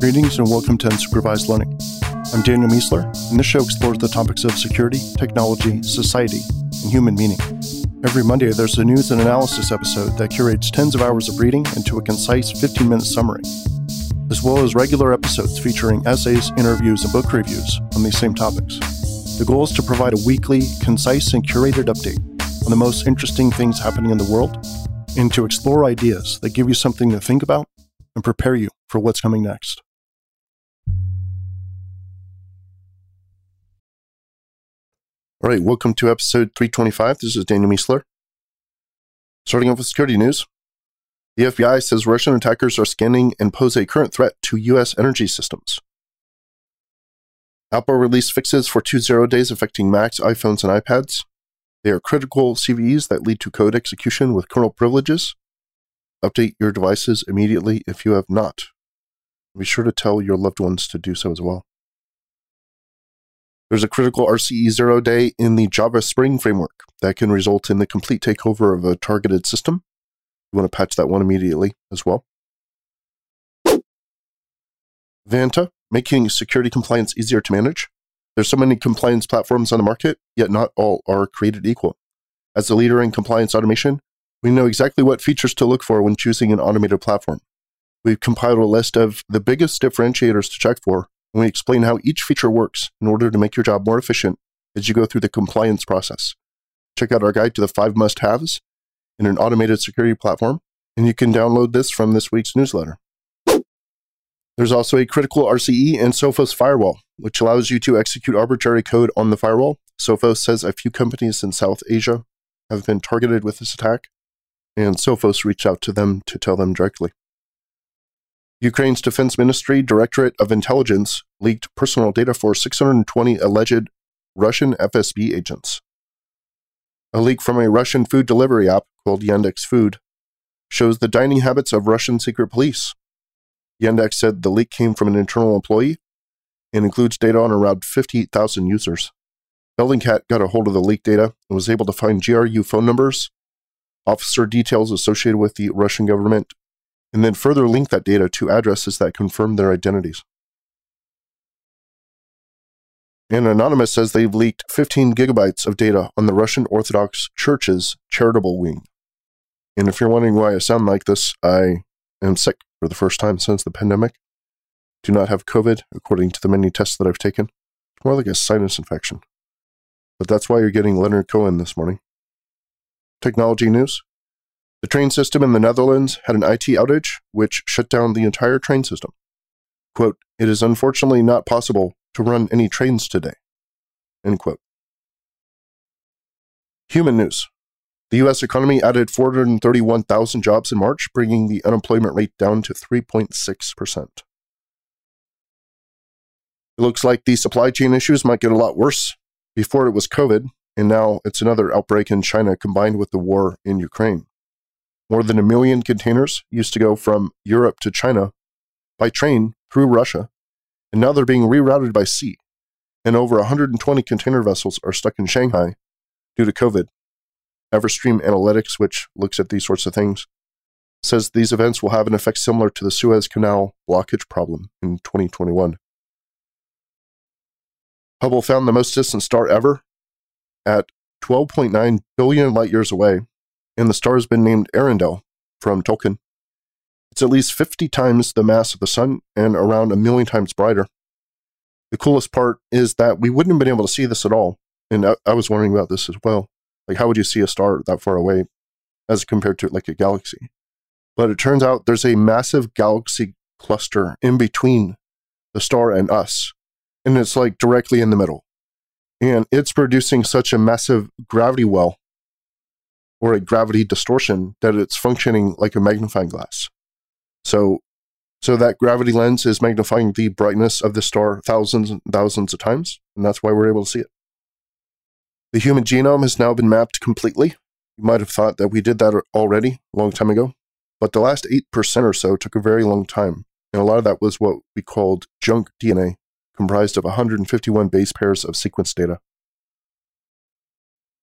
Greetings and welcome to Unsupervised Learning. I'm Daniel Miessler, and this show explores the topics of security, technology, society, and human meaning. Every Monday, there's a news and analysis episode that curates tens of hours of reading into a concise 15 minute summary, as well as regular episodes featuring essays, interviews, and book reviews on these same topics. The goal is to provide a weekly, concise, and curated update on the most interesting things happening in the world and to explore ideas that give you something to think about and prepare you for what's coming next. All right, welcome to episode 325. This is Daniel Miessler. Starting off with security news. The FBI says Russian attackers are scanning and pose a current threat to U.S. energy systems. Apple released fixes for two zero days affecting Macs, iPhones, and iPads. They are critical CVEs that lead to code execution with kernel privileges. Update your devices immediately if you have not. Be sure to tell your loved ones to do so as well. There's a critical RCE zero day in the Java Spring framework that can result in the complete takeover of a targeted system. You want to patch that one immediately as well. Vanta, making security compliance easier to manage. There's so many compliance platforms on the market, yet not all are created equal. As a leader in compliance automation, we know exactly what features to look for when choosing an automated platform. We've compiled a list of the biggest differentiators to check for and we explain how each feature works in order to make your job more efficient as you go through the compliance process. Check out our guide to the five must haves in an automated security platform, and you can download this from this week's newsletter. There's also a critical RCE and Sophos firewall, which allows you to execute arbitrary code on the firewall. Sophos says a few companies in South Asia have been targeted with this attack, and Sophos reached out to them to tell them directly. Ukraine's Defense Ministry Directorate of Intelligence leaked personal data for 620 alleged Russian FSB agents. A leak from a Russian food delivery app called Yandex Food shows the dining habits of Russian secret police. Yandex said the leak came from an internal employee and includes data on around 58,000 users. Bellingcat got a hold of the leaked data and was able to find GRU phone numbers, officer details associated with the Russian government, and then further link that data to addresses that confirm their identities. And Anonymous says they've leaked 15 gigabytes of data on the Russian Orthodox Church's charitable wing. And if you're wondering why I sound like this, I am sick for the first time since the pandemic. Do not have COVID, according to the many tests that I've taken. It's more like a sinus infection. But that's why you're getting Leonard Cohen this morning. Technology news. The train system in the Netherlands had an IT outage, which shut down the entire train system. Quote, it is unfortunately not possible to run any trains today. End quote. Human news. The U.S. economy added 431,000 jobs in March, bringing the unemployment rate down to 3.6%. It looks like the supply chain issues might get a lot worse. Before it was COVID, and now it's another outbreak in China combined with the war in Ukraine. More than a million containers used to go from Europe to China by train through Russia, and now they're being rerouted by sea. And over 120 container vessels are stuck in Shanghai due to COVID. Everstream Analytics, which looks at these sorts of things, says these events will have an effect similar to the Suez Canal blockage problem in 2021. Hubble found the most distant star ever at 12.9 billion light years away and the star has been named Earendel from Tolkien. It's at least 50 times the mass of the sun and around a million times brighter. The coolest part is that we wouldn't have been able to see this at all. And I, I was wondering about this as well. Like, how would you see a star that far away as compared to like a galaxy? But it turns out there's a massive galaxy cluster in between the star and us. And it's like directly in the middle. And it's producing such a massive gravity well or a gravity distortion that it's functioning like a magnifying glass. So, so that gravity lens is magnifying the brightness of the star thousands and thousands of times, and that's why we're able to see it. The human genome has now been mapped completely. You might have thought that we did that already a long time ago, but the last 8% or so took a very long time, and a lot of that was what we called junk DNA, comprised of 151 base pairs of sequence data.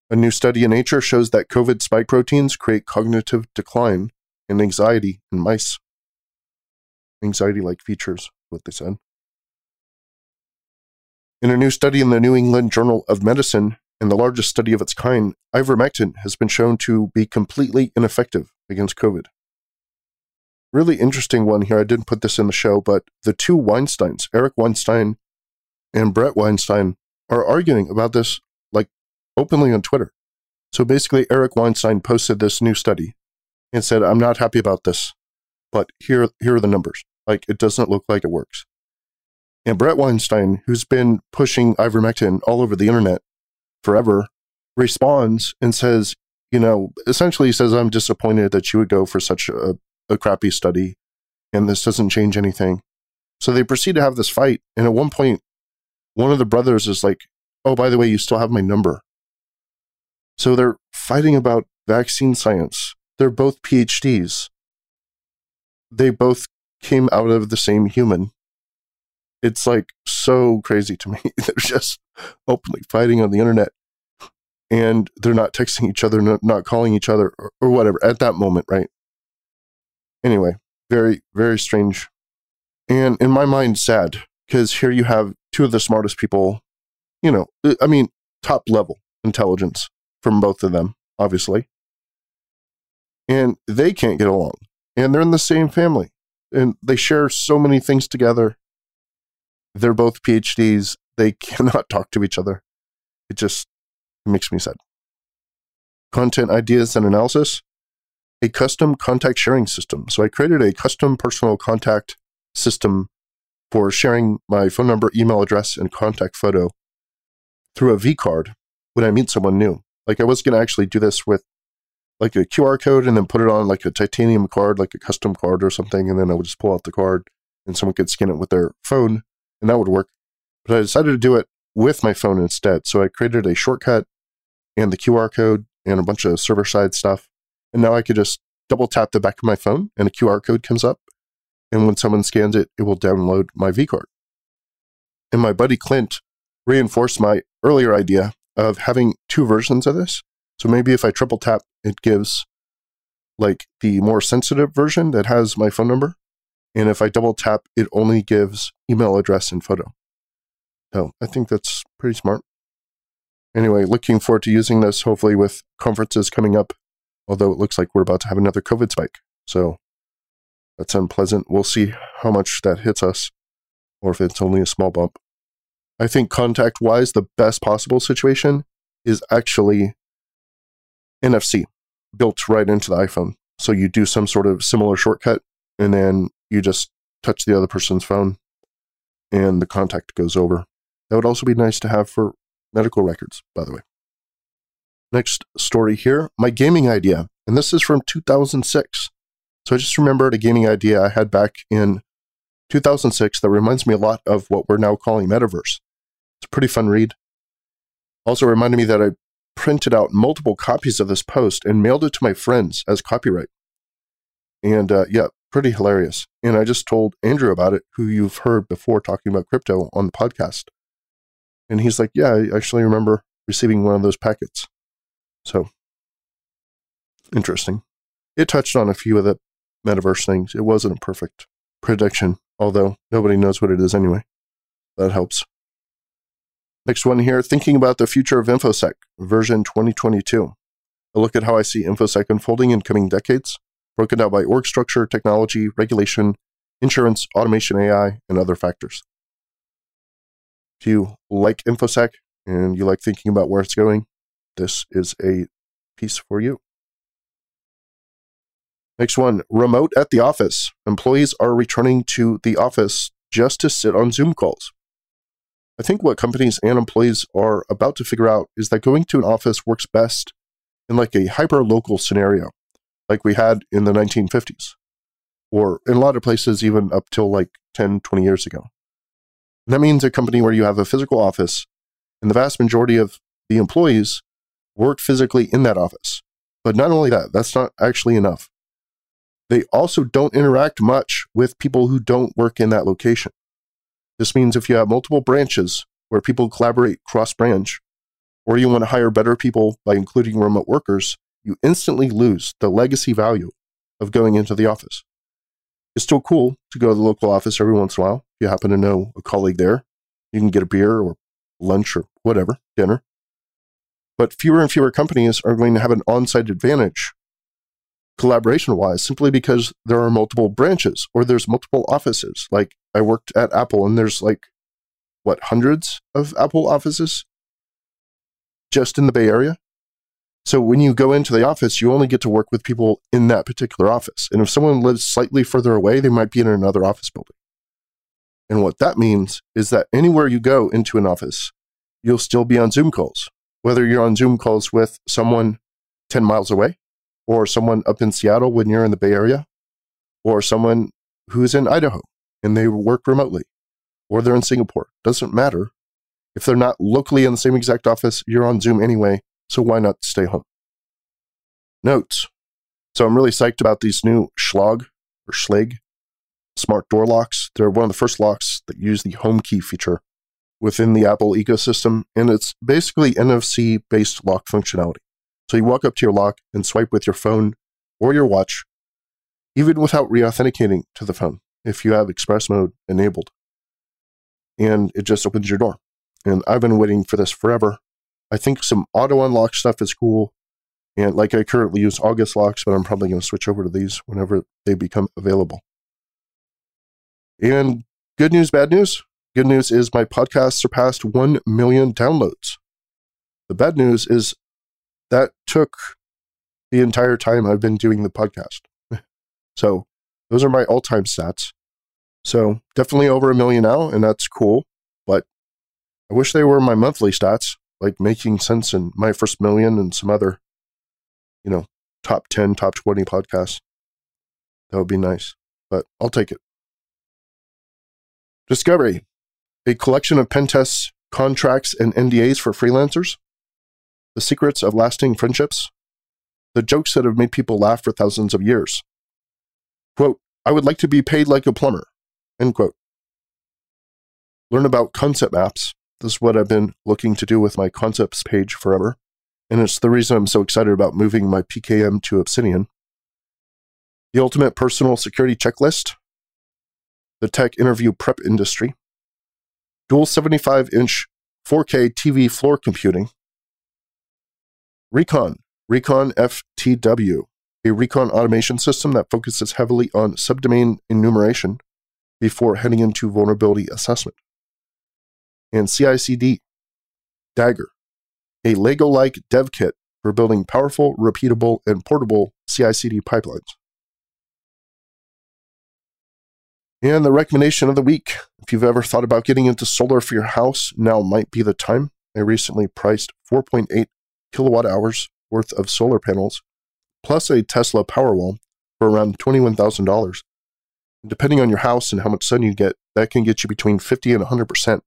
A new study in Nature shows that COVID spike proteins create cognitive decline and anxiety in mice. anxiety like features, what they said. In a new study in the New England Journal of Medicine, and the largest study of its kind, ivermectin has been shown to be completely ineffective against COVID. Really interesting one here. I didn't put this in the show, but the two Weinsteins, Eric Weinstein and Brett Weinstein, are arguing about this openly on Twitter. So basically, Eric Weinstein posted this new study and said, I'm not happy about this, but here, here are the numbers. Like, it doesn't look like it works. And Brett Weinstein, who's been pushing ivermectin all over the internet forever, responds and says, you know, essentially says, I'm disappointed that you would go for such a, a crappy study and this doesn't change anything. So they proceed to have this fight. And at one point, one of the brothers is like, oh, by the way, you still have my number. So they're fighting about vaccine science. They're both PhDs. They both came out of the same human. It's like so crazy to me. they're just openly fighting on the internet and they're not texting each other, not, calling each other or, or whatever at that moment, right? Anyway, very, very strange. And in my mind, sad because here you have two of the smartest people, you know, I mean, top level intelligence from both of them, obviously. And they can't get along. And they're in the same family. And they share so many things together. They're both PhDs. They cannot talk to each other. It just makes me sad. Content ideas and analysis. A custom contact sharing system. So I created a custom personal contact system for sharing my phone number, email address, and contact photo through a V card when I meet someone new. Like I was going to actually do this with like a QR code and then put it on like a titanium card, like a custom card or something. And then I would just pull out the card and someone could scan it with their phone and that would work. But I decided to do it with my phone instead. So I created a shortcut and the QR code and a bunch of server side stuff. And now I could just double tap the back of my phone and a QR code comes up. And when someone scans it, it will download my V card. And my buddy Clint reinforced my earlier idea of having two versions of this. So maybe if I triple tap, it gives like the more sensitive version that has my phone number. And if I double tap, it only gives email address and photo. So I think that's pretty smart. Anyway, looking forward to using this hopefully with conferences coming up, although it looks like we're about to have another COVID spike. So that's unpleasant. We'll see how much that hits us or if it's only a small bump. I think contact wise, the best possible situation is actually NFC built right into the iPhone. So you do some sort of similar shortcut and then you just touch the other person's phone and the contact goes over. That would also be nice to have for medical records, by the way. Next story here my gaming idea. And this is from 2006. So I just remembered a gaming idea I had back in 2006 that reminds me a lot of what we're now calling metaverse. It's a pretty fun read. Also reminded me that I printed out multiple copies of this post and mailed it to my friends as copyright. And uh, yeah, pretty hilarious. And I just told Andrew about it, who you've heard before talking about crypto on the podcast. And he's like, Yeah, I actually remember receiving one of those packets. So interesting. It touched on a few of the metaverse things. It wasn't a perfect prediction, although nobody knows what it is anyway. That helps. Next one here thinking about the future of InfoSec, version 2022. A look at how I see InfoSec unfolding in coming decades, broken down by org structure, technology, regulation, insurance, automation, AI, and other factors. If you like InfoSec and you like thinking about where it's going, this is a piece for you. Next one remote at the office. Employees are returning to the office just to sit on Zoom calls. I think what companies and employees are about to figure out is that going to an office works best in like a hyper local scenario, like we had in the 1950s, or in a lot of places, even up till like 10, 20 years ago. And that means a company where you have a physical office and the vast majority of the employees work physically in that office. But not only that, that's not actually enough. They also don't interact much with people who don't work in that location. This means if you have multiple branches where people collaborate cross branch, or you want to hire better people by including remote workers, you instantly lose the legacy value of going into the office. it's still cool to go to the local office every once in a while. If you happen to know a colleague there, you can get a beer or lunch or whatever, dinner. But fewer and fewer companies are going to have an on site advantage collaboration wise simply because there are multiple branches or there's multiple offices. Like I worked at Apple and there's like, what, hundreds of Apple offices just in the Bay Area? So when you go into the office, you only get to work with people in that particular office. And if someone lives slightly further away, they might be in another office building. And what that means is that anywhere you go into an office, you'll still be on Zoom calls, whether you're on Zoom calls with someone 10 miles away, or someone up in Seattle when you're in the Bay Area, or someone who's in Idaho and they work remotely, or they're in Singapore. Doesn't matter. If they're not locally in the same exact office, you're on Zoom anyway so why not stay home? Notes. So I'm really psyched about these new Schlag or Schlage smart door locks. They're one of the first locks that use the home key feature within the Apple ecosystem, and it's basically NFC based lock functionality. So you walk up to your lock and swipe with your phone or your watch, even without re authenticating to the phone if you have express mode enabled. And it just opens your door. And I've been waiting for this forever. I think some auto unlock stuff is cool. And like I currently use August locks, but I'm probably going to switch over to these whenever they become available. And good news, bad news. Good news is my podcast surpassed 1 million downloads. The bad news is that took the entire time I've been doing the podcast. so those are my all time stats. So definitely over a million now, and that's cool. But I wish they were my monthly stats like making sense in my first million and some other, you know, top 10, top 20 podcasts. That would be nice, but I'll take it. Discovery, a collection of pen tests, contracts, and NDAs for freelancers. The secrets of lasting friendships. The jokes that have made people laugh for thousands of years. Quote, I would like to be paid like a plumber. End quote. Learn about concept maps, this is what I've been looking to do with my concepts page forever. And it's the reason I'm so excited about moving my PKM to Obsidian. The ultimate personal security checklist, the tech interview prep industry, dual 75 inch 4K TV floor computing, Recon, Recon FTW, a recon automation system that focuses heavily on subdomain enumeration before heading into vulnerability assessment and CI/CD Dagger, a Lego-like dev kit for building powerful, repeatable, and portable CI/CD pipelines. And the recommendation of the week if you've ever thought about getting into solar for your house, now might be the time. I recently priced 4.8 kilowatt hours worth of solar panels plus a Tesla Powerwall for around $21,000. Depending on your house and how much sun you get, that can get you between 50 and 100%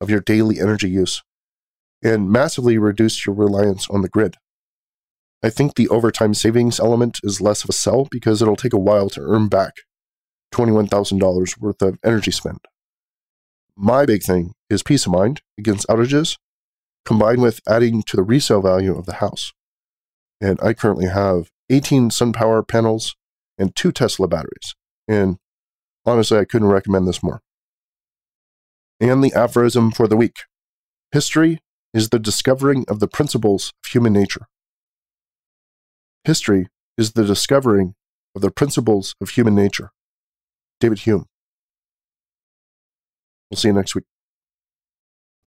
of your daily energy use and massively reduce your reliance on the grid. I think the overtime savings element is less of a sell because it'll take a while to earn back $21,000 worth of energy spend. My big thing is peace of mind against outages, combined with adding to the resale value of the house. And I currently have 18 SunPower panels and two Tesla batteries. And honestly, I couldn't recommend this more and the aphorism for the week. History is the discovering of the principles of human nature. History is the discovering of the principles of human nature. David Hume. We'll see you next week.